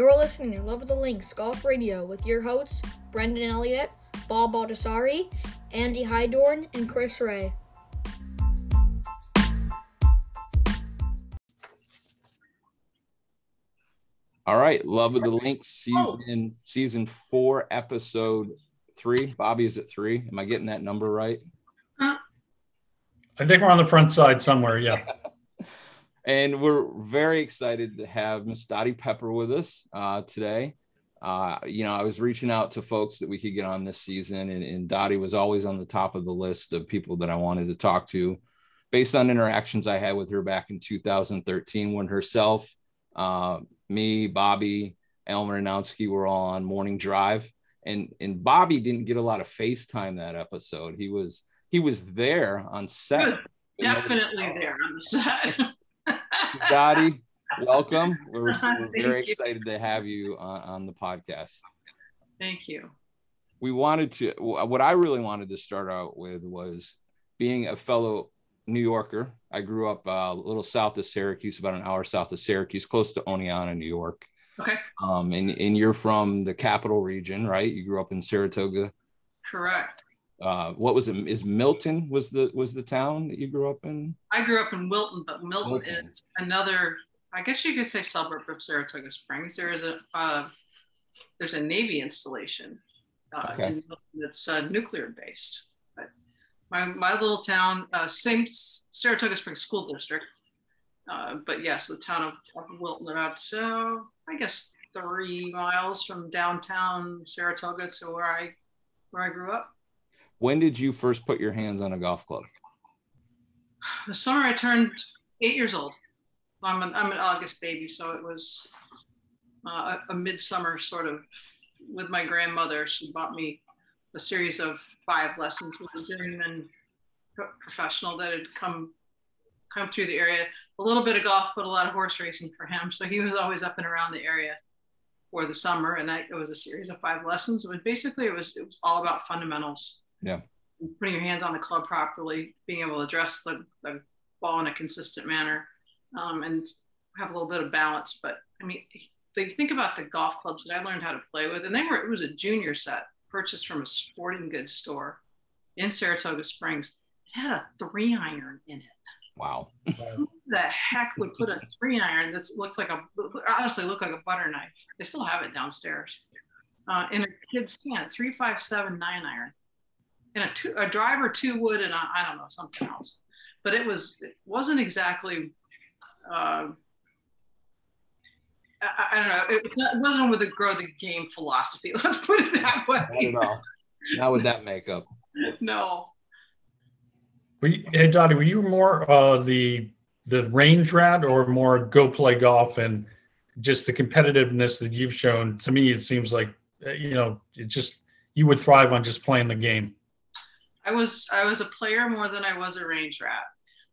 You're listening to Love of the Links Golf Radio with your hosts, Brendan Elliott, Bob Baldessari, Andy Hydorn, and Chris Ray. All right, Love of the Links oh. season season four, episode three. Bobby, is it three? Am I getting that number right? I think we're on the front side somewhere. Yeah. and we're very excited to have Miss Dottie Pepper with us uh, today. Uh, you know, I was reaching out to folks that we could get on this season, and, and Dottie was always on the top of the list of people that I wanted to talk to based on interactions I had with her back in 2013 when herself, uh, me, Bobby, Elmer Anowski were all on morning drive. And, and Bobby didn't get a lot of FaceTime that episode. He was he was there on set. Definitely there on the set. Dottie, welcome. We're, we're very you. excited to have you on, on the podcast. Thank you. We wanted to, what I really wanted to start out with was being a fellow New Yorker. I grew up uh, a little south of Syracuse, about an hour south of Syracuse, close to Oneonta, New York. Okay. Um, and, and you're from the capital region, right? You grew up in Saratoga. Correct uh, what was it? Is Milton was the was the town that you grew up in? I grew up in Wilton, but Milton, Milton. is another. I guess you could say suburb of Saratoga Springs. There is a uh, there's a Navy installation uh, okay. in Milton that's uh, nuclear based. But my my little town, uh, same Saratoga Springs School District. Uh, but yes, the town of, of Wilton, about I guess three miles from downtown Saratoga to where I where I grew up. When did you first put your hands on a golf club? The summer I turned eight years old. I'm an, I'm an August baby, so it was uh, a, midsummer sort of with my grandmother. She bought me a series of five lessons with a journeyman professional that had come come through the area. A little bit of golf, but a lot of horse racing for him. So he was always up and around the area for the summer, and I, it was a series of five lessons. It was basically it was it was all about fundamentals yeah. Putting your hands on the club properly, being able to address the, the ball in a consistent manner, um, and have a little bit of balance. But I mean, you think about the golf clubs that I learned how to play with, and they were it was a junior set purchased from a sporting goods store in Saratoga Springs. It had a three iron in it. Wow. Who the heck would put a three iron that looks like a honestly look like a butter knife? They still have it downstairs. Uh, in a kid's hand, three five seven nine iron and a, two, a driver two wood and I don't know something else, but it was it wasn't exactly. Uh, I, I, don't know. It, it wasn't with a grow the game philosophy. Let's put it that way. Not at all. Not with that makeup. no. Were you, hey Dottie, were you more uh, the the range rat or more go play golf and just the competitiveness that you've shown? To me, it seems like uh, you know it just you would thrive on just playing the game. I was I was a player more than I was a range rat.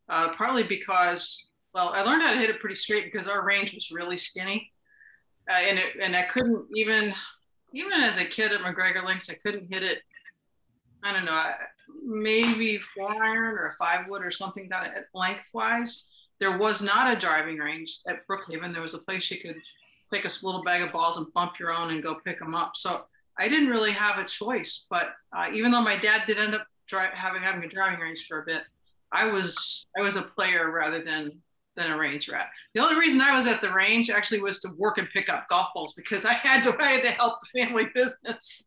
Uh, partly because well, I learned how to hit it pretty straight because our range was really skinny, uh, and it, and I couldn't even even as a kid at McGregor Links, I couldn't hit it. I don't know, maybe four iron or a five wood or something that lengthwise. There was not a driving range at Brookhaven. There was a place you could take a little bag of balls and bump your own and go pick them up. So I didn't really have a choice. But uh, even though my dad did end up dri- having having a driving range for a bit. I was I was a player rather than than a range rat. The only reason I was at the range actually was to work and pick up golf balls because I had to I had to help the family business.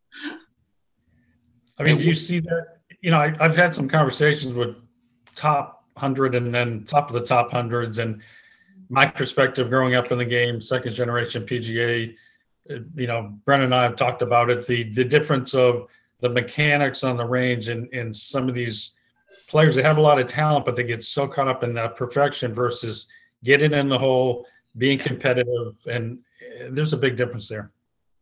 I mean, do you see that? You know, I, I've had some conversations with top hundred and then top of the top hundreds, and my perspective growing up in the game, second generation PGA. Uh, you know, Brendan and I have talked about it. The the difference of the mechanics on the range and, and some of these players they have a lot of talent but they get so caught up in that perfection versus getting in the hole being competitive and eh, there's a big difference there.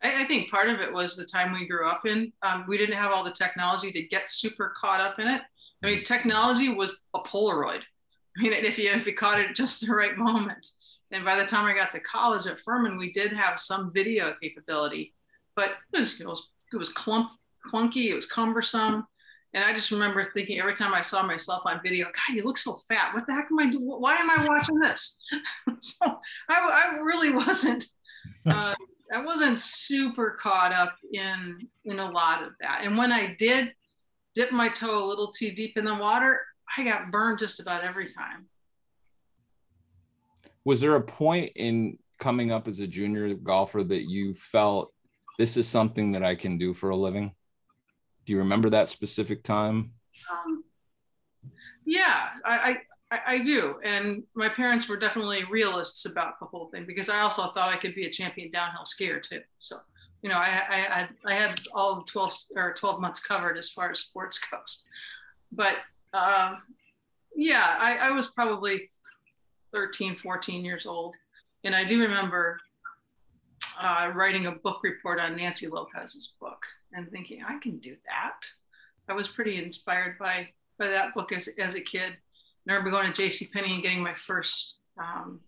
I, I think part of it was the time we grew up in. Um, we didn't have all the technology to get super caught up in it. I mean technology was a polaroid. I mean if you if you caught it at just the right moment. And by the time i got to college at furman we did have some video capability but it was it was, it was clump clunky, it was cumbersome. And I just remember thinking every time I saw myself on video, God, you look so fat. What the heck am I doing? Why am I watching this? so I, I, really wasn't uh, I wasn't super caught up in in a lot of that. And when I did dip my toe a little too deep in the water, I got burned just about every time. Was there a point in coming up as a junior golfer that you felt this is something that I can do for a living? Do you remember that specific time? Um, yeah, I, I, I do. And my parents were definitely realists about the whole thing because I also thought I could be a champion downhill skier too. So, you know, I, I, I had all 12 or 12 months covered as far as sports goes. But um, yeah, I, I was probably 13, 14 years old. And I do remember uh, writing a book report on Nancy Lopez's book and thinking, I can do that. I was pretty inspired by, by that book as, as a kid. I remember going to J.C. Penney and getting my first um,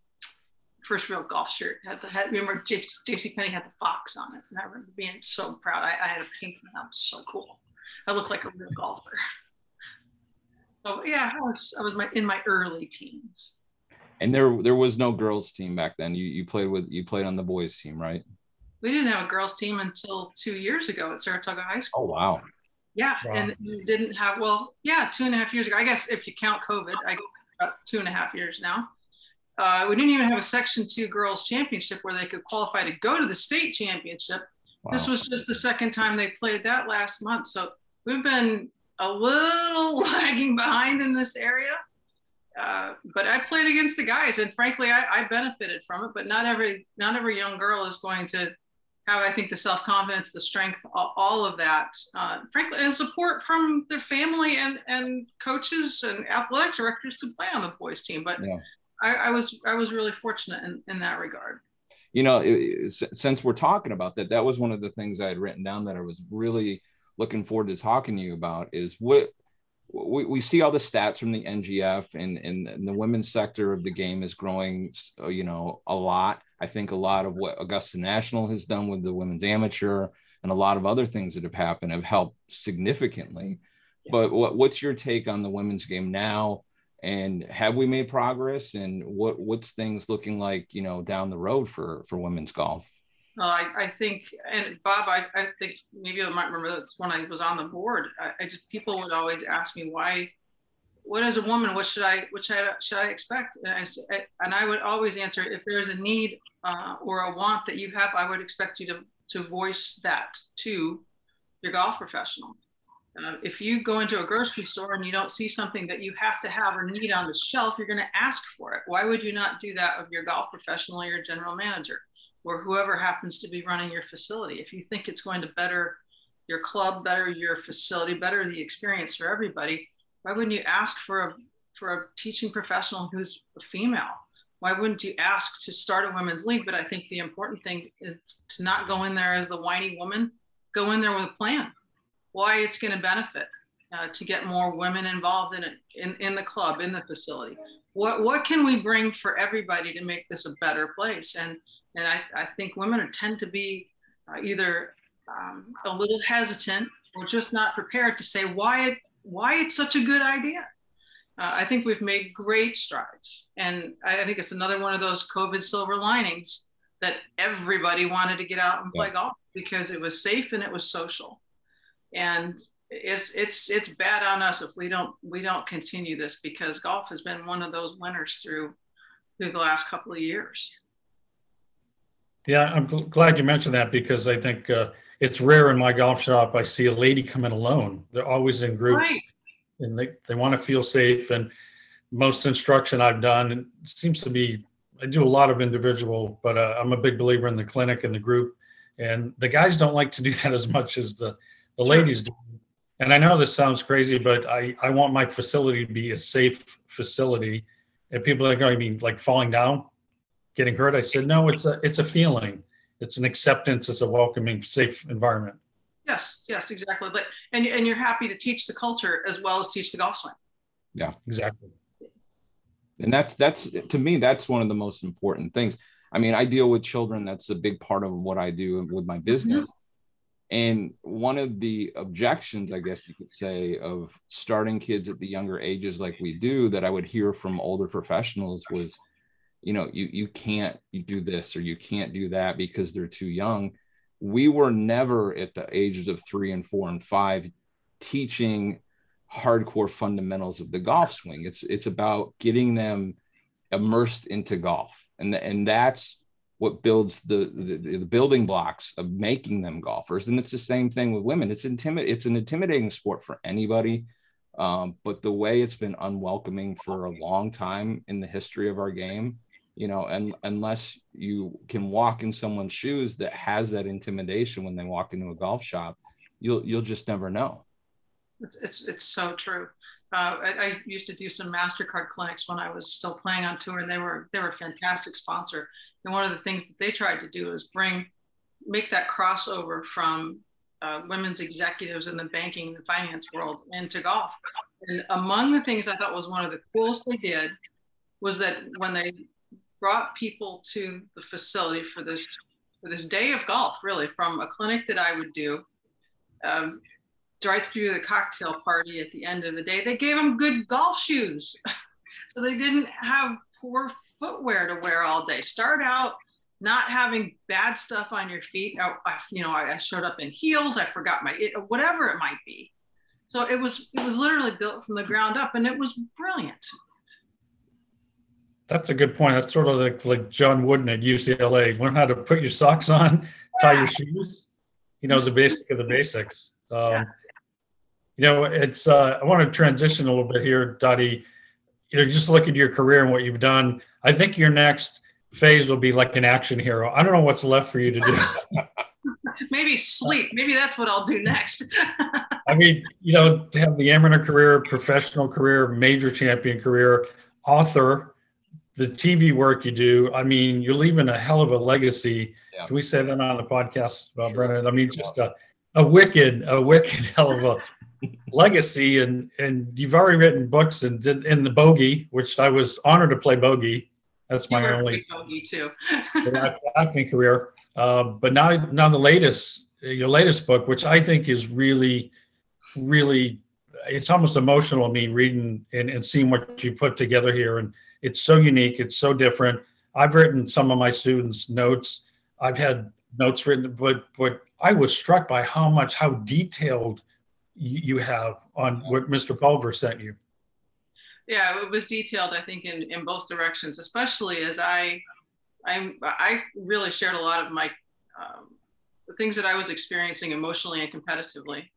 first real golf shirt. Had the had, remember J.C. Penney had the fox on it, and I remember being so proud. I, I had a pink one. That was so cool. I looked like a real golfer. So yeah, I was I was my in my early teens. And there there was no girls team back then. You you played with you played on the boys team, right? We didn't have a girls team until two years ago at Saratoga High School. Oh wow. Yeah, wow. and we didn't have well, yeah, two and a half years ago. I guess if you count COVID, I guess about two and a half years now. Uh, we didn't even have a Section Two girls championship where they could qualify to go to the state championship. Wow. This was just the second time they played that last month. So we've been a little lagging behind in this area. Uh, but I played against the guys, and frankly, I, I, benefited from it. But not every not every young girl is going to have, I think, the self confidence, the strength, all, of that. Uh, frankly, and support from their family and and coaches and athletic directors to play on the boys team. But yeah. I, I, was I was really fortunate in, in that regard. You know, it, since we're talking about that, that was one of the things I had written down that I was really looking forward to talking to you about is what we, we see all the stats from the NGF and, and, and the women's sector of the game is growing, uh, you know, a lot. I think a lot of what Augusta National has done with the women's amateur and a lot of other things that have happened have helped significantly. Yeah. But what, what's your take on the women's game now? And have we made progress? And what what's things looking like, you know, down the road for for women's golf? Well, I, I think, and Bob, I, I think maybe I might remember this when I was on the board. I, I just people would always ask me why, what as a woman, what should I, what should I, should I expect? And I and I would always answer if there's a need uh, or a want that you have, I would expect you to to voice that to your golf professional. Uh, if you go into a grocery store and you don't see something that you have to have or need on the shelf, you're going to ask for it. Why would you not do that of your golf professional or your general manager? Or whoever happens to be running your facility. If you think it's going to better your club, better your facility, better the experience for everybody, why wouldn't you ask for a for a teaching professional who's a female? Why wouldn't you ask to start a women's league? But I think the important thing is to not go in there as the whiny woman. Go in there with a plan. Why it's going to benefit uh, to get more women involved in it in, in the club in the facility. What what can we bring for everybody to make this a better place? And and I, I think women are, tend to be uh, either um, a little hesitant or just not prepared to say why it, why it's such a good idea. Uh, I think we've made great strides. And I think it's another one of those COVID silver linings that everybody wanted to get out and play yeah. golf because it was safe and it was social. And it's it's it's bad on us if we don't we don't continue this because golf has been one of those winners through through the last couple of years. Yeah, I'm glad you mentioned that because I think uh, it's rare in my golf shop. I see a lady come in alone. They're always in groups right. and they, they want to feel safe. And most instruction I've done seems to be, I do a lot of individual, but uh, I'm a big believer in the clinic and the group. And the guys don't like to do that as much as the, the ladies do. And I know this sounds crazy, but I, I want my facility to be a safe facility. And people are going to be like falling down getting hurt. I said, no, it's a it's a feeling. It's an acceptance. It's a welcoming, safe environment. Yes, yes, exactly. But and and you're happy to teach the culture as well as teach the golf swing. Yeah, exactly. And that's that's to me that's one of the most important things. I mean, I deal with children. That's a big part of what I do with my business. Mm-hmm. And one of the objections, I guess you could say, of starting kids at the younger ages like we do, that I would hear from older professionals was, you know you you can't do this or you can't do that because they're too young. We were never at the ages of three and four and five teaching hardcore fundamentals of the golf swing. It's it's about getting them immersed into golf. And and that's what builds the, the, the building blocks of making them golfers. And it's the same thing with women. It's intimid it's an intimidating sport for anybody. Um, but the way it's been unwelcoming for a long time in the history of our game you know and unless you can walk in someone's shoes that has that intimidation when they walk into a golf shop you'll you'll just never know. It's it's, it's so true. Uh, I, I, used to do some mastercard clinics when i was still playing on tour and they were they were a fantastic sponsor. And one of the things that they tried to do is bring make that crossover from uh, women's executives in the banking and finance world into golf. And among the things i thought was one of the coolest they did was that when they brought people to the facility for this for this day of golf, really, from a clinic that I would do, um, right through the cocktail party at the end of the day. They gave them good golf shoes, so they didn't have poor footwear to wear all day. Start out not having bad stuff on your feet. I, I, you know, I, I showed up in heels. I forgot my it, whatever it might be. So it was it was literally built from the ground up, and it was brilliant. That's a good point. That's sort of like, like John Wooden at UCLA. Learn how to put your socks on, tie your shoes. You know the basic of the basics. Um, yeah. You know, it's. Uh, I want to transition a little bit here, Dottie. You know, just look at your career and what you've done. I think your next phase will be like an action hero. I don't know what's left for you to do. Maybe sleep. Maybe that's what I'll do next. I mean, you know, to have the amateur career, professional career, major champion career, author, the TV work you do, I mean, you're leaving a hell of a legacy. Yeah. Can we say that on the podcast, uh, sure. Brendan? I mean, just a, a wicked, a wicked hell of a legacy. And and you've already written books and did in the bogey, which I was honored to play bogey. That's my only bogey too. acting career. Uh, but now, now the latest, your latest book, which I think is really, really, it's almost emotional to me reading and, and seeing what you put together here. And it's so unique. It's so different. I've written some of my students' notes. I've had notes written, but but I was struck by how much how detailed you have on what Mr. Pulver sent you. Yeah, it was detailed. I think in in both directions, especially as I I'm I really shared a lot of my um, the things that I was experiencing emotionally and competitively.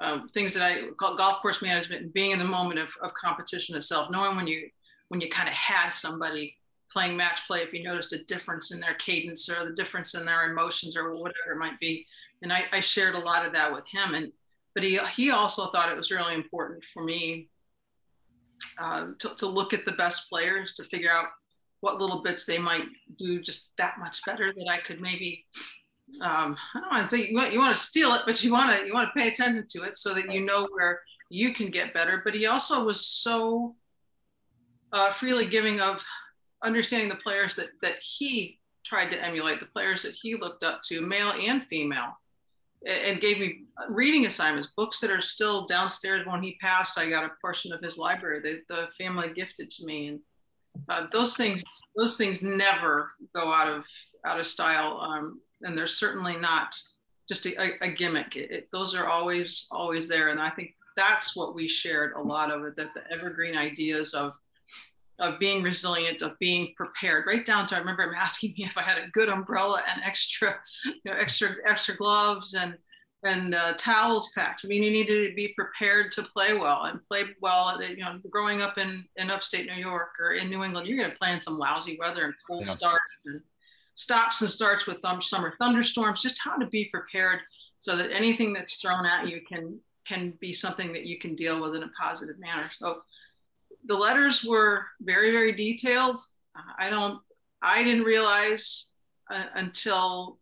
Um, things that I call golf course management and being in the moment of, of competition itself, knowing when you when you kind of had somebody playing match play, if you noticed a difference in their cadence or the difference in their emotions or whatever it might be. And I, I shared a lot of that with him. And but he he also thought it was really important for me uh, to, to look at the best players to figure out what little bits they might do just that much better that I could maybe um, I don't want to say you want, you want to steal it, but you want to you want to pay attention to it so that you know where you can get better. But he also was so uh, freely giving of understanding the players that that he tried to emulate, the players that he looked up to, male and female, and gave me reading assignments, books that are still downstairs. When he passed, I got a portion of his library that the family gifted to me, and uh, those things those things never go out of out of style, um, and they're certainly not just a, a gimmick. It, it, those are always always there, and I think that's what we shared a lot of it. That the evergreen ideas of of being resilient, of being prepared, right down to I remember him asking me if I had a good umbrella and extra, you know, extra extra gloves and and uh, towels packed. I mean, you needed to be prepared to play well and play well. You know, growing up in in upstate New York or in New England, you're going to play in some lousy weather and cold yeah. starts and stops and starts with thumb, summer thunderstorms. Just how to be prepared so that anything that's thrown at you can can be something that you can deal with in a positive manner. So the letters were very, very detailed. I don't, I didn't realize uh, until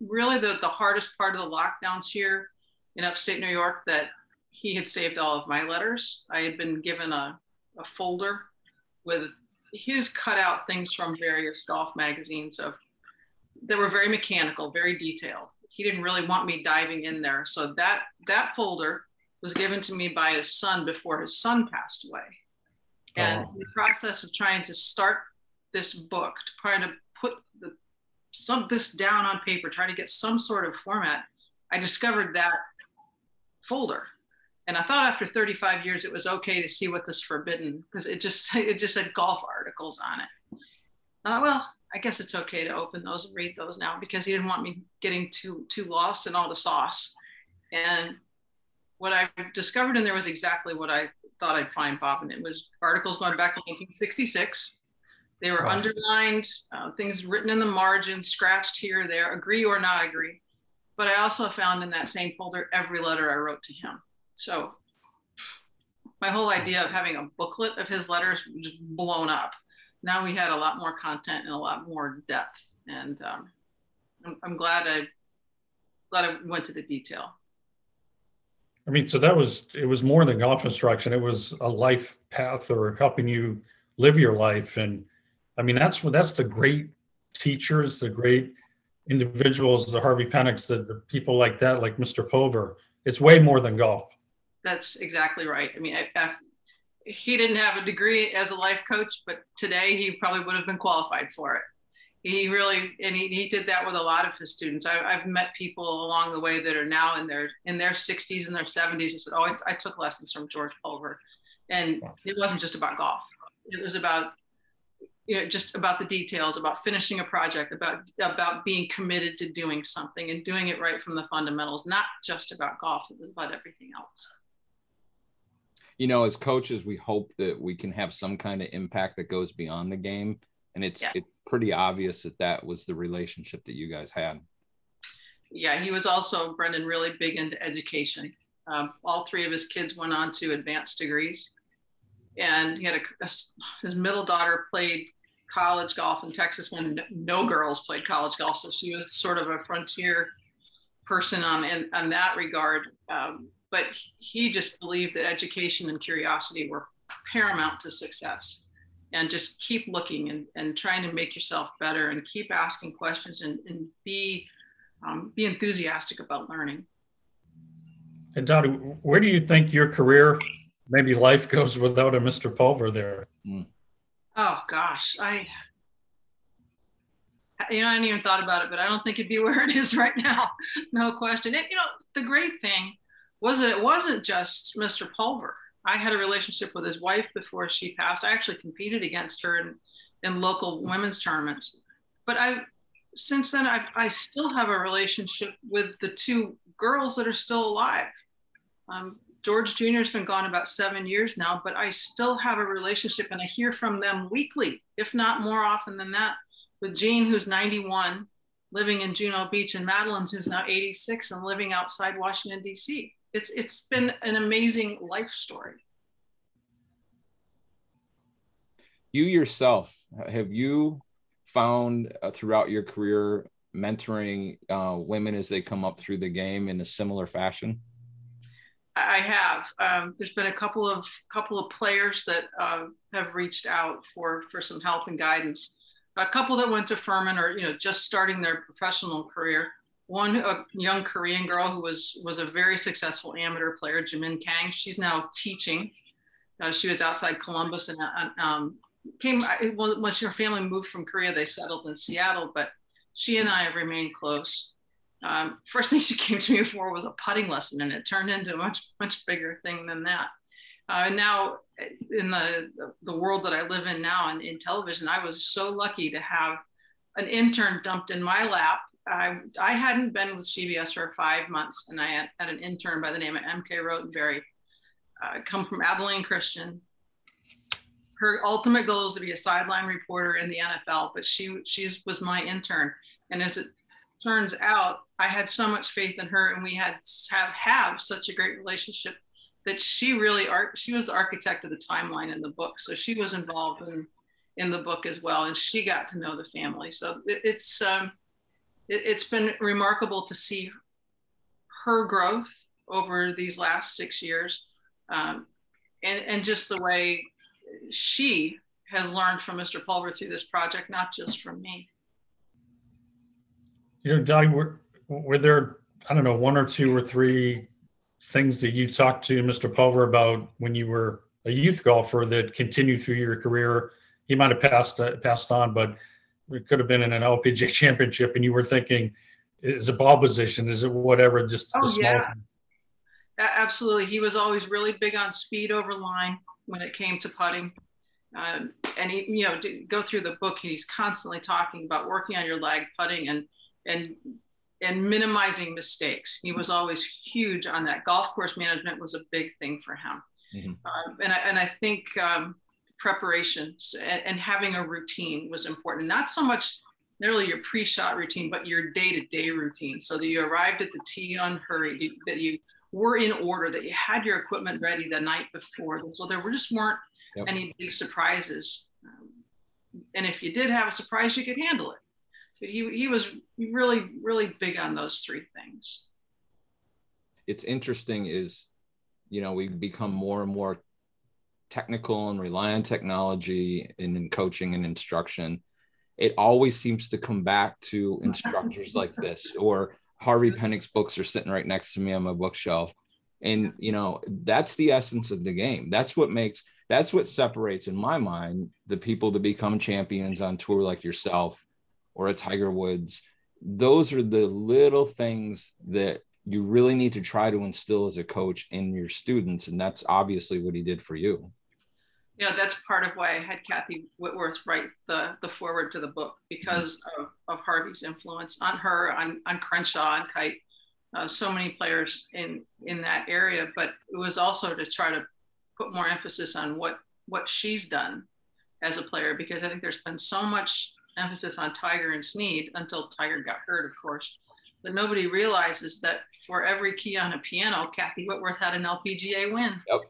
really the, the hardest part of the lockdowns here in upstate New York that he had saved all of my letters. I had been given a, a folder with his cut out things from various golf magazines of that were very mechanical, very detailed. He didn't really want me diving in there. So that that folder was given to me by his son before his son passed away. And oh. the process of trying to start this book to try to put the, some this down on paper, try to get some sort of format, I discovered that folder. And I thought after 35 years it was okay to see what this forbidden because it just it just said golf articles on it. Uh, well, I guess it's okay to open those and read those now because he didn't want me getting too too lost in all the sauce. And what I discovered in there was exactly what I thought I'd find, Bob, and it was articles going back to 1966. They were wow. underlined, uh, things written in the margin, scratched here, there, agree or not agree. But I also found in that same folder every letter I wrote to him. So my whole idea of having a booklet of his letters was blown up. Now we had a lot more content and a lot more depth, and um, I'm, I'm glad I glad I went to the detail. I mean, so that was it was more than golf instruction. It was a life path or helping you live your life. And I mean, that's what that's the great teachers, the great individuals, the Harvey Penicks, the, the people like that, like Mr. Pulver. It's way more than golf. That's exactly right. I mean, I, I, he didn't have a degree as a life coach, but today he probably would have been qualified for it he really and he, he did that with a lot of his students. I, have met people along the way that are now in their in their 60s and their 70s and said oh I, I took lessons from george pulver and it wasn't just about golf. It was about you know just about the details about finishing a project about about being committed to doing something and doing it right from the fundamentals not just about golf it was about everything else. You know as coaches we hope that we can have some kind of impact that goes beyond the game and it's yeah. it's pretty obvious that that was the relationship that you guys had. Yeah, he was also Brendan really big into education. Um, all three of his kids went on to advanced degrees, and he had a, a, his middle daughter played college golf in Texas when no girls played college golf, so she was sort of a frontier person on in, on that regard. Um, but he just believed that education and curiosity were paramount to success and just keep looking and, and trying to make yourself better and keep asking questions and, and be um, be enthusiastic about learning. And Dottie, where do you think your career, maybe life goes without a Mr. Pulver there? Mm. Oh gosh, I you know I hadn't even thought about it, but I don't think it'd be where it is right now. No question. And you know the great thing was that it wasn't just Mr. Pulver. I had a relationship with his wife before she passed. I actually competed against her in, in local women's tournaments. But I, since then, I, I still have a relationship with the two girls that are still alive. Um, George Jr. has been gone about seven years now, but I still have a relationship and I hear from them weekly, if not more often than that, with Jean, who's 91, living in Juno Beach, and Madeline's, who's now 86 and living outside Washington, D.C it's it's been an amazing life story. You yourself have you found uh, throughout your career mentoring uh, women as they come up through the game in a similar fashion? I have. Um, there's been a couple of couple of players that uh, have reached out for for some help and guidance. A couple that went to furman or you know just starting their professional career one a young Korean girl who was was a very successful amateur player, Jimin Kang. She's now teaching. Uh, she was outside Columbus and uh, um, came once her family moved from Korea. They settled in Seattle, but she and I have remained close. Um, first thing she came to me for was a putting lesson, and it turned into a much much bigger thing than that. Uh, now, in the the world that I live in now, and in television, I was so lucky to have an intern dumped in my lap I, I hadn't been with CBS for five months, and I had, had an intern by the name of MK Rotenberry, uh, come from Abilene Christian. Her ultimate goal is to be a sideline reporter in the NFL, but she she was my intern, and as it turns out, I had so much faith in her, and we had have have such a great relationship that she really art she was the architect of the timeline in the book, so she was involved in in the book as well, and she got to know the family. So it, it's um, it, has been remarkable to see her growth over these last six years um, and, and just the way she has learned from Mr. Pulver through this project, not just from me. You know, Dottie, were, were there, I don't know, one or two or three things that you talked to Mr. Pulver about when you were a youth golfer that continued through your career he might have passed uh, passed on, but it could have been in an LPGA championship, and you were thinking, is it ball position? Is it whatever? Just oh, the small yeah. Absolutely. He was always really big on speed over line when it came to putting. Um, and he, you know, go through the book, he's constantly talking about working on your lag putting, and and and minimizing mistakes. He was always huge on that. Golf course management was a big thing for him. Mm-hmm. Um, and, I, and I think um, preparations and, and, having a routine was important. Not so much nearly your pre-shot routine, but your day-to-day routine. So that you arrived at the tee unhurried, that you were in order, that you had your equipment ready the night before. So there were just weren't yep. any big surprises. Um, and if you did have a surprise, you could handle it. But he, he was really, really big on those three things. It's interesting is, you know, we become more and more technical and rely on technology in, in coaching and instruction. It always seems to come back to instructors like this or Harvey Penick's books are sitting right next to me on my bookshelf. And you know, that's the essence of the game. That's what makes that's what separates in my mind the people that become champions on tour like yourself or a Tiger Woods. Those are the little things that you really need to try to instill as a coach in your students. And that's obviously what he did for you. You know, that's part of why I had Kathy Whitworth write the, the foreword to the book because of, of Harvey's influence on her, on, on Crenshaw, on Kite, uh, so many players in, in that area. But it was also to try to put more emphasis on what, what she's done as a player because I think there's been so much emphasis on Tiger and Snead until Tiger got hurt, of course. But nobody realizes that for every key on a piano, Kathy Whitworth had an LPGA win. Yep.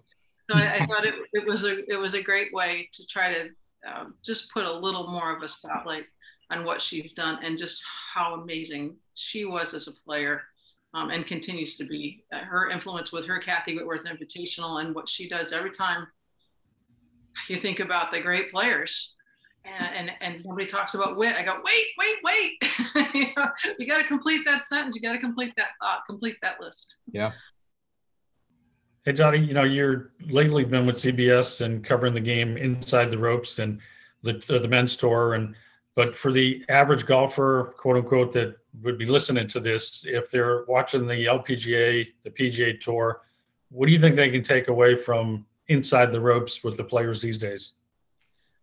So I, I thought it, it was a it was a great way to try to um, just put a little more of a spotlight on what she's done and just how amazing she was as a player um, and continues to be. Uh, her influence with her Kathy Whitworth Invitational and what she does every time you think about the great players and, and, and nobody talks about Whit. I go, wait, wait, wait. you, know, you got to complete that sentence. You got to complete that thought, complete that list. Yeah. Hey, Johnny, you know, you're lately been with CBS and covering the game inside the ropes and the, the men's tour. And, but for the average golfer, quote unquote, that would be listening to this, if they're watching the LPGA, the PGA tour, what do you think they can take away from inside the ropes with the players these days?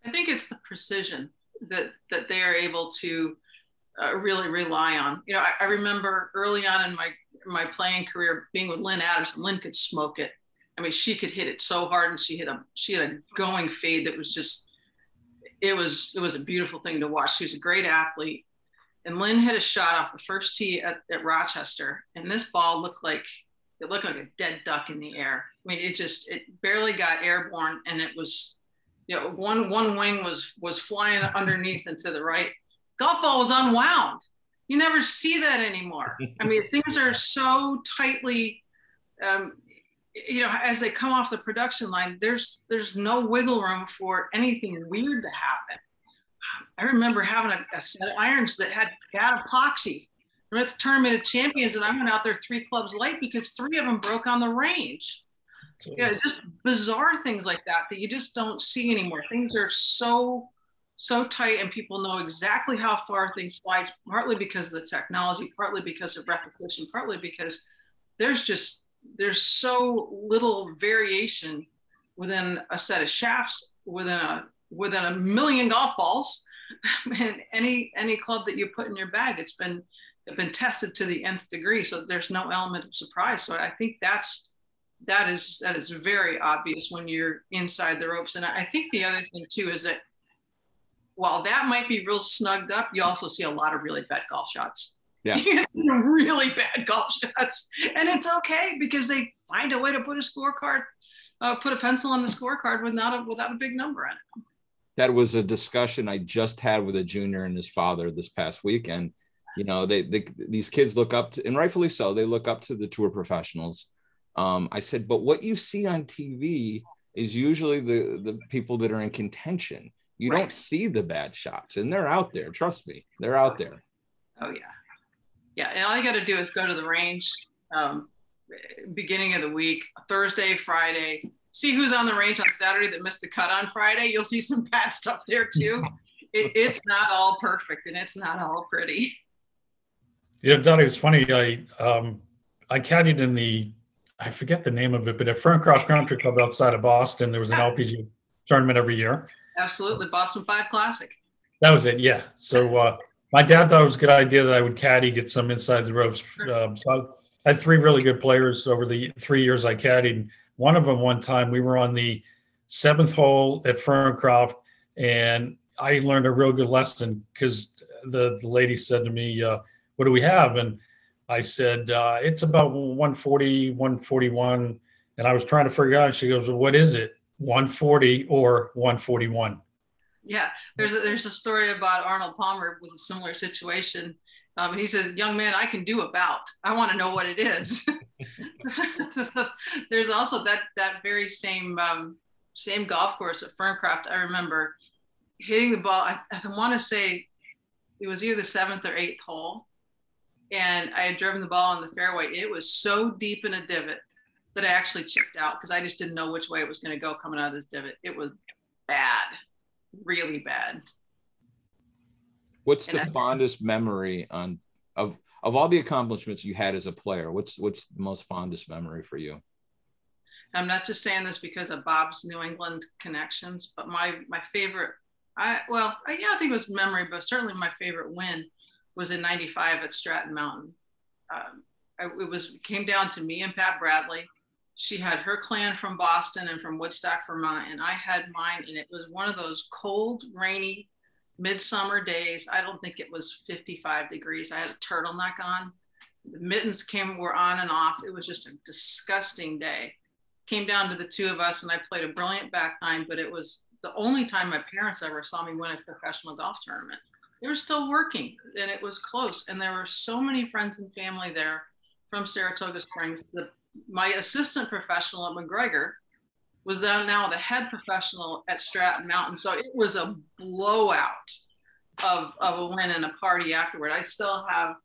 I think it's the precision that that they are able to uh, really rely on. You know, I, I, remember early on in my my playing career being with Lynn Adams. Lynn could smoke it. I mean, she could hit it so hard, and she hit a she had a going fade that was just it was it was a beautiful thing to watch. She was a great athlete, and Lynn hit a shot off the first tee at, at Rochester, and this ball looked like it looked like a dead duck in the air. I mean, it just it barely got airborne, and it was you know, one one wing was was flying underneath and to the right. Golf ball was unwound. You never see that anymore. I mean, things are so tightly, um, you know, as they come off the production line. There's there's no wiggle room for anything weird to happen. I remember having a, a set of irons that had had epoxy. At the tournament of champions, and I went out there three clubs late because three of them broke on the range yeah just bizarre things like that that you just don't see anymore things are so so tight and people know exactly how far things fly partly because of the technology partly because of repetition partly because there's just there's so little variation within a set of shafts within a within a million golf balls and any any club that you put in your bag it's been it's been tested to the nth degree so there's no element of surprise so i think that's that is that is very obvious when you're inside the ropes. And I think the other thing too is that while that might be real snugged up, you also see a lot of really bad golf shots. Yeah. really bad golf shots. And it's okay because they find a way to put a scorecard, uh, put a pencil on the scorecard without a without a big number on it. That was a discussion I just had with a junior and his father this past weekend. You know, they, they these kids look up to, and rightfully so, they look up to the tour professionals um, I said, but what you see on TV is usually the the people that are in contention. You right. don't see the bad shots, and they're out there. Trust me, they're out there. Oh yeah, yeah. And all you got to do is go to the range, um, beginning of the week, Thursday, Friday, see who's on the range on Saturday that missed the cut on Friday. You'll see some bad stuff there too. it, it's not all perfect and it's not all pretty. Yeah, Donnie, it's funny. I um, I caddied in the I forget the name of it, but at Ferncroft Country Club outside of Boston, there was an LPG tournament every year. Absolutely, Boston Five Classic. That was it. Yeah. So uh, my dad thought it was a good idea that I would caddy, get some inside the ropes. Um, so I had three really good players over the three years I caddied. One of them, one time, we were on the seventh hole at Ferncroft, and I learned a real good lesson because the, the lady said to me, uh, "What do we have?" And I said, uh, "It's about 140, 141." And I was trying to figure out. And she goes, well, "What is it? 140 or 141?" Yeah, there's a, there's a story about Arnold Palmer with a similar situation. Um, he said, "Young man, I can do about. I want to know what it is." there's also that that very same um, same golf course at Ferncroft. I remember hitting the ball. I, I want to say it was either the seventh or eighth hole, and I had driven the ball on the fairway. It was so deep in a divot that I actually chipped out because I just didn't know which way it was going to go coming out of this divot. It was bad really bad. What's and the I, fondest memory on of of all the accomplishments you had as a player? What's what's the most fondest memory for you? I'm not just saying this because of Bob's New England connections, but my my favorite, I well, I, yeah, I think it was memory, but certainly my favorite win was in '95 at Stratton Mountain. Um, I, it was it came down to me and Pat Bradley she had her clan from Boston and from Woodstock, Vermont, and I had mine. And it was one of those cold, rainy, midsummer days. I don't think it was 55 degrees. I had a turtleneck on. The mittens came were on and off. It was just a disgusting day. Came down to the two of us, and I played a brilliant back nine. But it was the only time my parents ever saw me win a professional golf tournament. They were still working, and it was close. And there were so many friends and family there from Saratoga Springs. The my assistant professional at McGregor was then now the head professional at Stratton Mountain. So it was a blowout of, of a win and a party afterward. I still have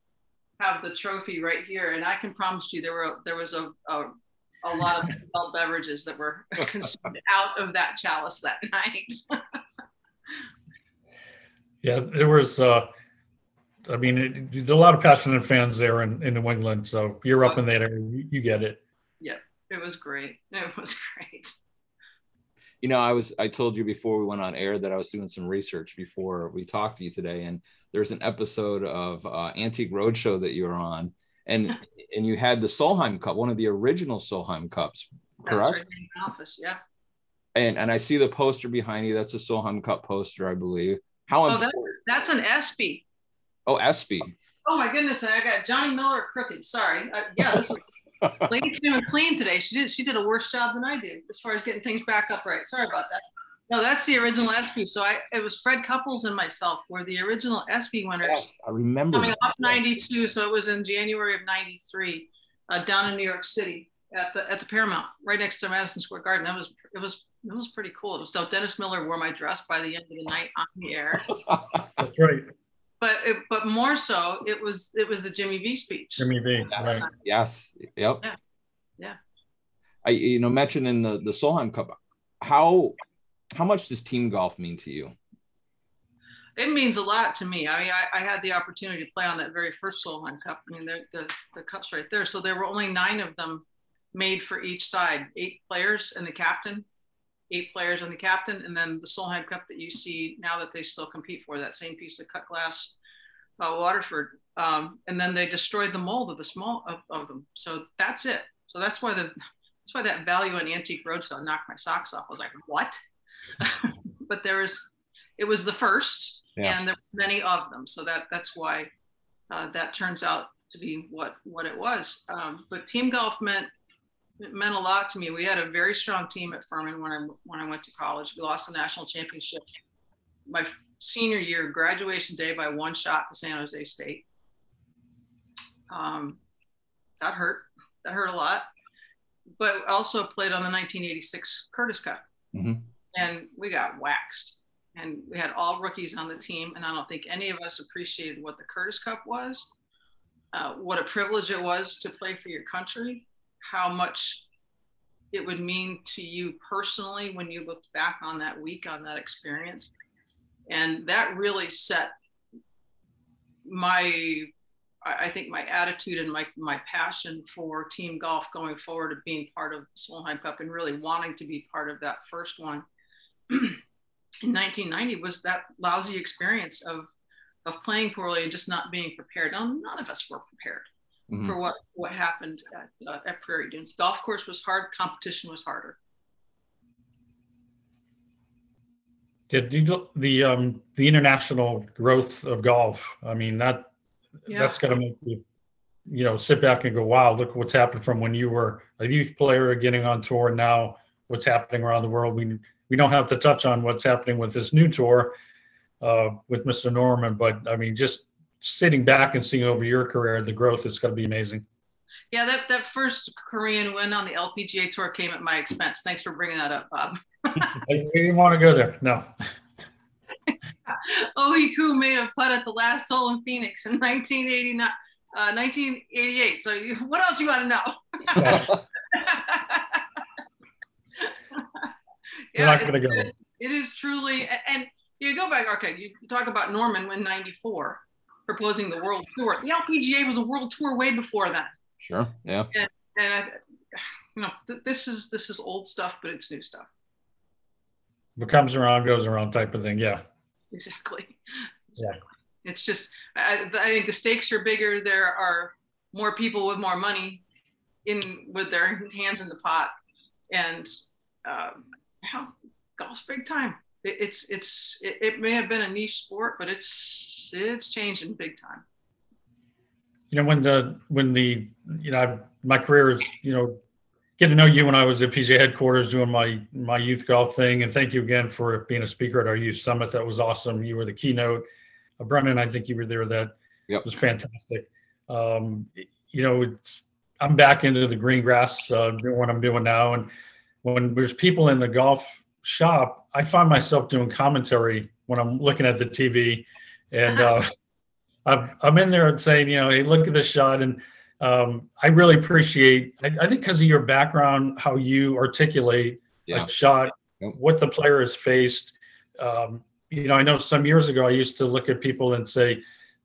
have the trophy right here, and I can promise you there were there was a a, a lot of adult beverages that were consumed out of that chalice that night. yeah, there was. Uh, I mean, it, there's a lot of passionate fans there in, in New England. So you're up in that area, you, you get it. Yeah, it was great. It was great. You know, I was I told you before we went on air that I was doing some research before we talked to you today, and there's an episode of uh, Antique Roadshow that you were on, and and you had the Solheim Cup, one of the original Solheim Cups, correct? Right in the office, yeah. And and I see the poster behind you. That's a Solheim Cup poster, I believe. How oh, that, that's an Espy. Oh, Espy. Oh my goodness! I got Johnny Miller Crooked. Sorry. Uh, yeah, this was, Lady came and clean today. She did. She did a worse job than I did as far as getting things back up right. Sorry about that. No, that's the original Espy. So I, it was Fred Couples and myself were the original Espy winners. Yes, I remember. Coming off '92, so it was in January of '93, uh, down in New York City at the at the Paramount, right next to Madison Square Garden. That was it was it was pretty cool. So Dennis Miller wore my dress by the end of the night on the air. That's right but it, but more so it was it was the Jimmy V speech. Jimmy V, yes. right? Yes. Yep. Yeah. Yeah. I you know mentioned in the the Solheim Cup, how how much does team golf mean to you? It means a lot to me. I mean, I, I had the opportunity to play on that very first Solheim Cup. I mean, the, the the cup's right there. So there were only nine of them made for each side, eight players and the captain eight players and the captain, and then the Solheim Cup that you see now that they still compete for that same piece of cut glass, uh, Waterford. Um, and then they destroyed the mold of the small of, of, them. So that's it. So that's why the that's why that value in antique roadshow knocked my socks off. I was like, what? but there was, it was the first, yeah. and there were many of them. So that that's why uh, that turns out to be what what it was. Um, but team golf meant it meant a lot to me. We had a very strong team at Furman when I when I went to college. We lost the national championship my senior year, graduation day, by one shot to San Jose State. Um, that hurt. That hurt a lot. But also played on the 1986 Curtis Cup, mm-hmm. and we got waxed. And we had all rookies on the team, and I don't think any of us appreciated what the Curtis Cup was, uh, what a privilege it was to play for your country, how much it would mean to you personally when you looked back on that week, on that experience. And that really set my I think my attitude and my my passion for team golf going forward of being part of the Solheim Cup and really wanting to be part of that first one in 1990 was that lousy experience of of playing poorly and just not being prepared. Now, none of us were prepared mm-hmm. for what what happened at, uh, at Prairie Dunes. Golf course was hard. Competition was harder. You, the um, the international growth of golf? I mean that yeah. that's going to make you you know sit back and go, wow, look what's happened from when you were a youth player getting on tour. Now what's happening around the world. We we don't have to touch on what's happening with this new tour uh, with Mr. Norman, but I mean just sitting back and seeing over your career, the growth is going to be amazing. Yeah, that, that first Korean win on the LPGA tour came at my expense. Thanks for bringing that up, Bob. I didn't want to go there. No. Ok-Hee Ku made a putt at the last hole in Phoenix in 1989, uh, 1988. So you, what else you want to know? yeah, not going to go. It, it is truly, and you go back, okay, you talk about Norman when 94 proposing the world tour. The LPGA was a world tour way before that. Sure. Yeah. And, and I, you know, th- this is this is old stuff, but it's new stuff. What comes around goes around, type of thing. Yeah. Exactly. Yeah. It's just I, I think the stakes are bigger. There are more people with more money in with their hands in the pot, and um, golf's big time it, it's it's it, it, may have been a niche sport, but it's it's changing big time. You know, when the when the you know my career is you know getting to know you when I was at PGA headquarters doing my my youth golf thing, and thank you again for being a speaker at our youth summit. That was awesome. You were the keynote. Uh, Brendan, I think you were there. That yep. was fantastic. Um, you know, it's I'm back into the green grass uh, doing what I'm doing now, and when there's people in the golf shop, I find myself doing commentary when I'm looking at the TV, and uh, I'm I'm in there and saying, you know, hey, look at this shot, and um, I really appreciate. I, I think because of your background, how you articulate yeah. a shot, what the player has faced. Um, you know, I know some years ago I used to look at people and say,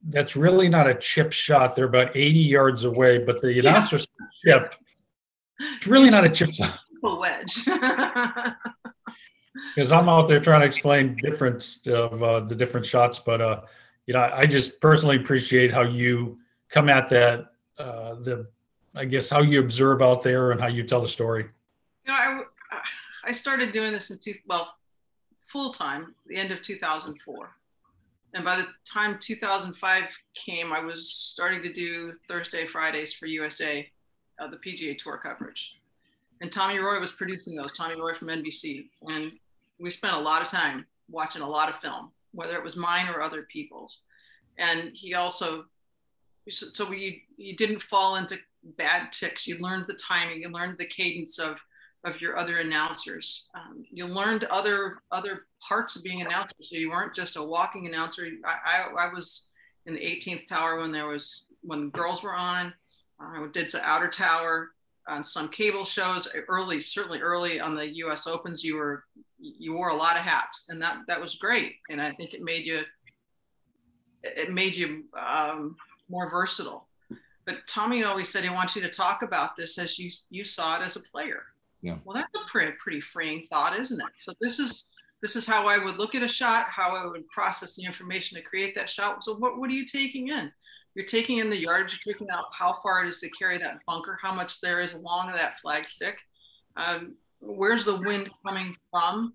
"That's really not a chip shot. They're about 80 yards away, but the announcer yeah. chip. It's really not a chip shot." A wedge. because I'm out there trying to explain difference of uh, the different shots. But uh, you know, I, just personally appreciate how you come at that. Uh, the I guess how you observe out there and how you tell the story. You know, I I started doing this in two well full time the end of 2004. And by the time 2005 came, I was starting to do Thursday, Fridays for USA, uh, the PGA Tour coverage and Tommy Roy was producing those. Tommy Roy from NBC, and we spent a lot of time watching a lot of film, whether it was mine or other people's. And he also, so we you didn't fall into bad tics. You learned the timing. You learned the cadence of of your other announcers. Um, you learned other other parts of being an announcer. So you weren't just a walking announcer. I, I, I was in the 18th tower when there was when the girls were on. I did the outer tower on some cable shows early, certainly early on the U.S. Opens, you were you wore a lot of hats, and that that was great. And I think it made you it made you um, more versatile. But Tommy always said he wants you to talk about this as you you saw it as a player. Yeah. Well, that's a pretty pretty freeing thought, isn't it? So this is this is how I would look at a shot, how I would process the information to create that shot. So what what are you taking in? you're taking in the yardage, you're taking out how far it is to carry that bunker, how much there is along that flagstick, um, where's the wind coming from,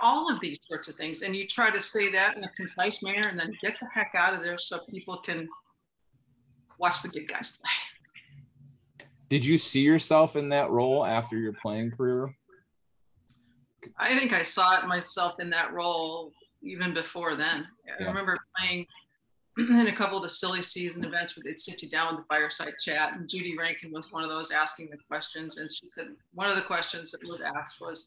all of these sorts of things. And you try to say that in a concise manner and then get the heck out of there so people can watch the good guys play. Did you see yourself in that role after your playing career? I think I saw it myself in that role even before then. Yeah. I remember playing in a couple of the silly season events where they'd sit you down with the fireside chat. And Judy Rankin was one of those asking the questions. And she said, one of the questions that was asked was,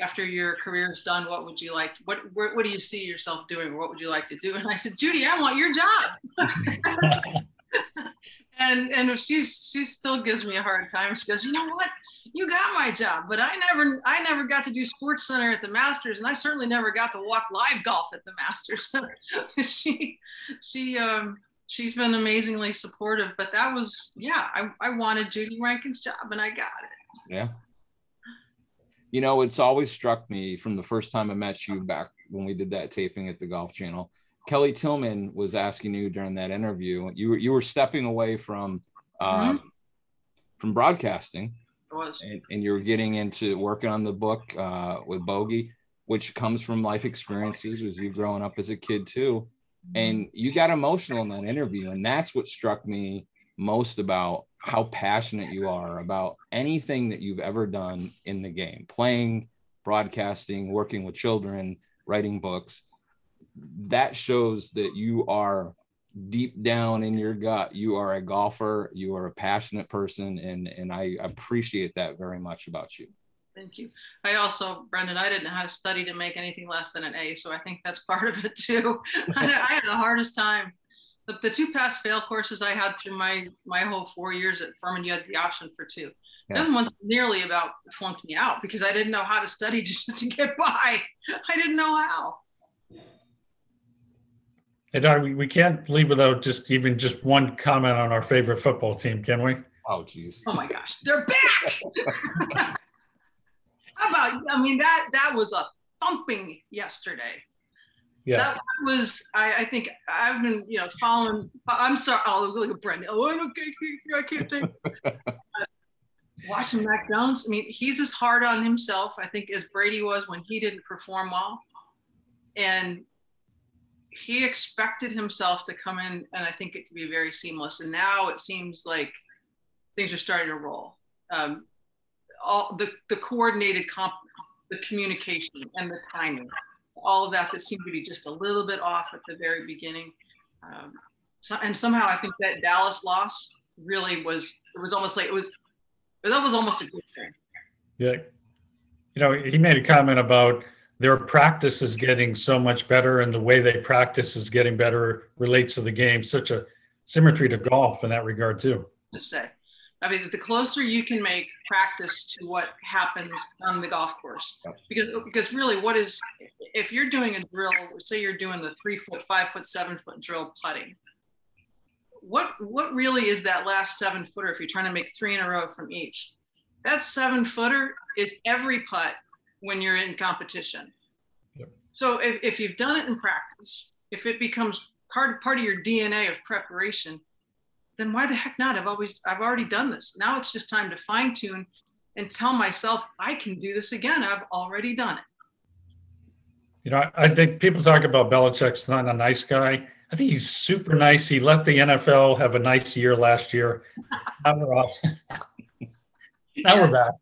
after your career is done, what would you like? What, what, what do you see yourself doing? What would you like to do? And I said, Judy, I want your job. and and she she still gives me a hard time. She goes, you know what? You got my job, but I never, I never got to do Sports Center at the Masters, and I certainly never got to walk live golf at the Masters. So she, she, um, she's been amazingly supportive. But that was, yeah, I, I wanted Judy Rankin's job, and I got it. Yeah. You know, it's always struck me from the first time I met you back when we did that taping at the Golf Channel. Kelly Tilghman was asking you during that interview. You were you were stepping away from um, mm-hmm. from broadcasting, and, and, you're getting into working on the book uh, with Bogey, which comes from life experiences as you growing up as a kid too. And you got emotional in that interview, and that's what struck me most about how passionate you are about anything that you've ever done in the game. Playing broadcasting working with children writing books. That shows that you are deep down in your gut you are a golfer you are a passionate person and and i appreciate that very much about you. Thank you. I also brendan i didn't know how to study to make anything less than an a so i think that's part of it too. I, had the hardest time. The, the two pass fail courses i had through my my whole four years at furman you had the option for two. Yeah. the other ones nearly about flunked me out because i didn't know how to study just to get by. I didn't know how and uh, we, we can't leave without just even just one comment on our favorite football team, can we? Oh, geez. Oh my gosh, they're back. How about? I mean, that that was a thumping yesterday. Yeah. That was, I, I think I've been, you know, following. I'm sorry. Oh, look at Brendan. Oh, okay, I can't take. watching Mac Jones. I mean, he's as hard on himself, I think, as Brady was when he didn't perform well. And he expected himself to come in and I think it to be very seamless. And now it seems like things are starting to roll. Um, all the, the coordinated comp, the communication and the timing, all of that that seemed to be just a little bit off at the very beginning. Um, so, and somehow I think that Dallas loss really was, it was almost like it was, that was almost a good thing. Yeah. You know, he made a comment about, their practice is getting so much better and the way they practice is getting better relates to the game. Such a symmetry to golf in that regard too. To say. I mean the closer you can make practice to what happens on the golf course. Because because really what is if you're doing a drill say you're doing the three foot five foot seven foot drill putting what what really is that last seven footer if you're trying to make three in a row from each? That seven footer is every putt when you're in competition. Yep. So if, if you've done it in practice, if it becomes part part of your DNA of preparation, then why the heck not? I've always I've already done this. Now it's just time to fine tune and tell myself I can do this again. I've already done it. You know, I think people talk about Belichick's not a nice guy. I think he's super nice. He let the NFL have a nice year last year. now we're off. now yeah. we're back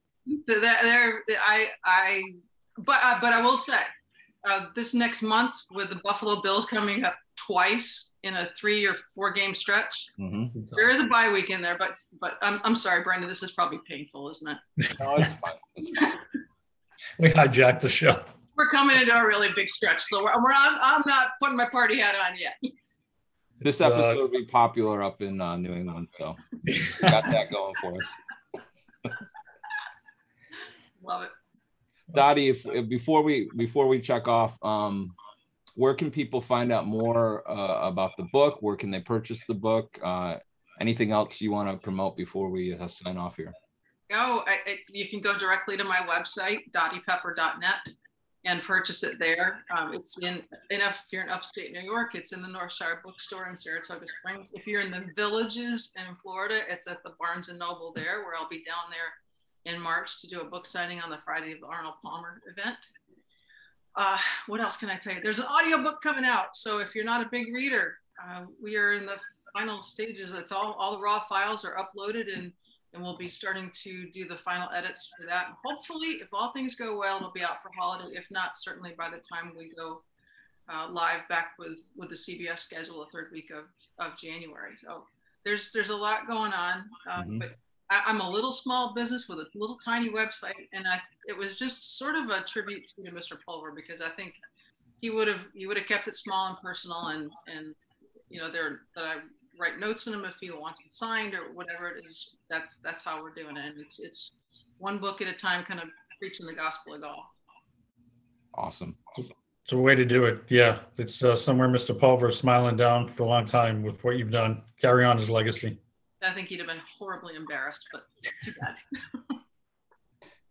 there, I, I, but, uh, but I will say, uh, this next month with the Buffalo Bills coming up twice in a three or four game stretch, mm-hmm. there is a bye week in there. But, but I'm, I'm sorry, Brendan, this is probably painful, isn't it? no, it's fine. It's fine. we hijacked the show. We're coming into a really big stretch, so we're, we're I'm, I'm not putting my party hat on yet. This episode uh, will be popular up in uh, New England, so got that going for us. Love it. Dottie, if, if, before we before we check off, um, where can people find out more uh, about the book? Where can they purchase the book? Uh, anything else you want to promote before we uh, sign off here? No, I, I, you can go directly to my website, dottiepepper.net, and purchase it there. Um, it's in, in if you're in upstate New York, it's in the North Northshire Bookstore in Saratoga Springs. If you're in the villages in Florida, it's at the Barnes and Noble there, where I'll be down there in March to do a book signing on the Friday of the Arnold Palmer event. Uh, what else can I tell you? There's an audiobook coming out. So if you're not a big reader, uh, we are in the final stages. It's all, all the raw files are uploaded and, and we'll be starting to do the final edits for that. And hopefully, if all things go well, it'll be out for holiday. If not, certainly by the time we go uh, live back with, with the CBS schedule, the third week of, of January. So there's, there's a lot going on, um, mm-hmm. but I, am a little small business with a little tiny website, and I it was just sort of a tribute to Mr. Pulver because I think he would have he would have kept it small and personal, and and you know there that I write notes in them if he wants it signed or whatever it is. That's that's how we're doing it, and it's it's one book at a time, kind of preaching the gospel of golf. Awesome. It's a way to do it. Yeah, it's uh, somewhere Mr. Pulver smiling down for a long time with what you've done. Carry on his legacy. I think he'd have been horribly embarrassed, but too bad.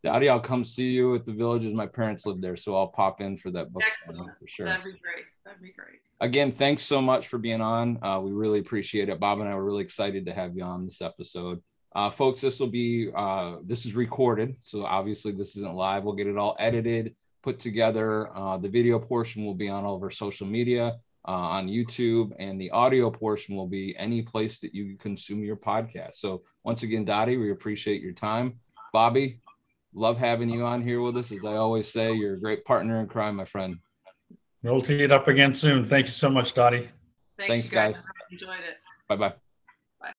Dottie, I'll come see you at the villages. My parents live there, so I'll pop in for that book Excellent. for sure. That'd be great. That'd be great. Again, thanks so much for being on. Uh, we really appreciate it. Bob and I were really excited to have you on this episode. Uh, folks, this will be uh, this is recorded, so obviously this isn't live. We'll get it all edited, put together. Uh, the video portion will be on all of our social media, uh, on YouTube, and the audio portion will be any place that you consume your podcast. So once again, Dottie, we appreciate your time. Bobby, love having you on here with us. As I always say, you're a great partner in crime, my friend. We'll tee it up again soon. Thank you so much, Dottie. Thanks, Thanks guys. guys. Enjoyed it. Bye-bye. Bye.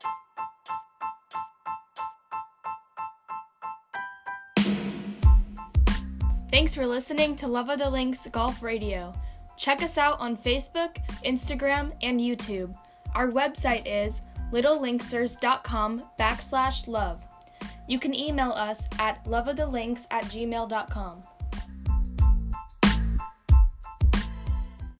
Thanks for listening to Love of the Links Golf Radio. Check us out on Facebook, Instagram, and YouTube. Our website is littlelinksers.com backslash love. You can email us at loveofthelinks at gmail.com.